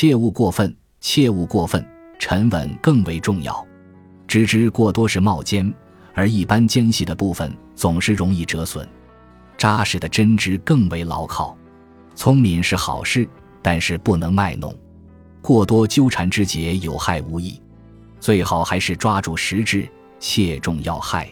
切勿过分，切勿过分，沉稳更为重要。枝枝过多是冒尖，而一般尖细的部分总是容易折损。扎实的针织更为牢靠。聪明是好事，但是不能卖弄。过多纠缠枝节有害无益，最好还是抓住实质，切中要害。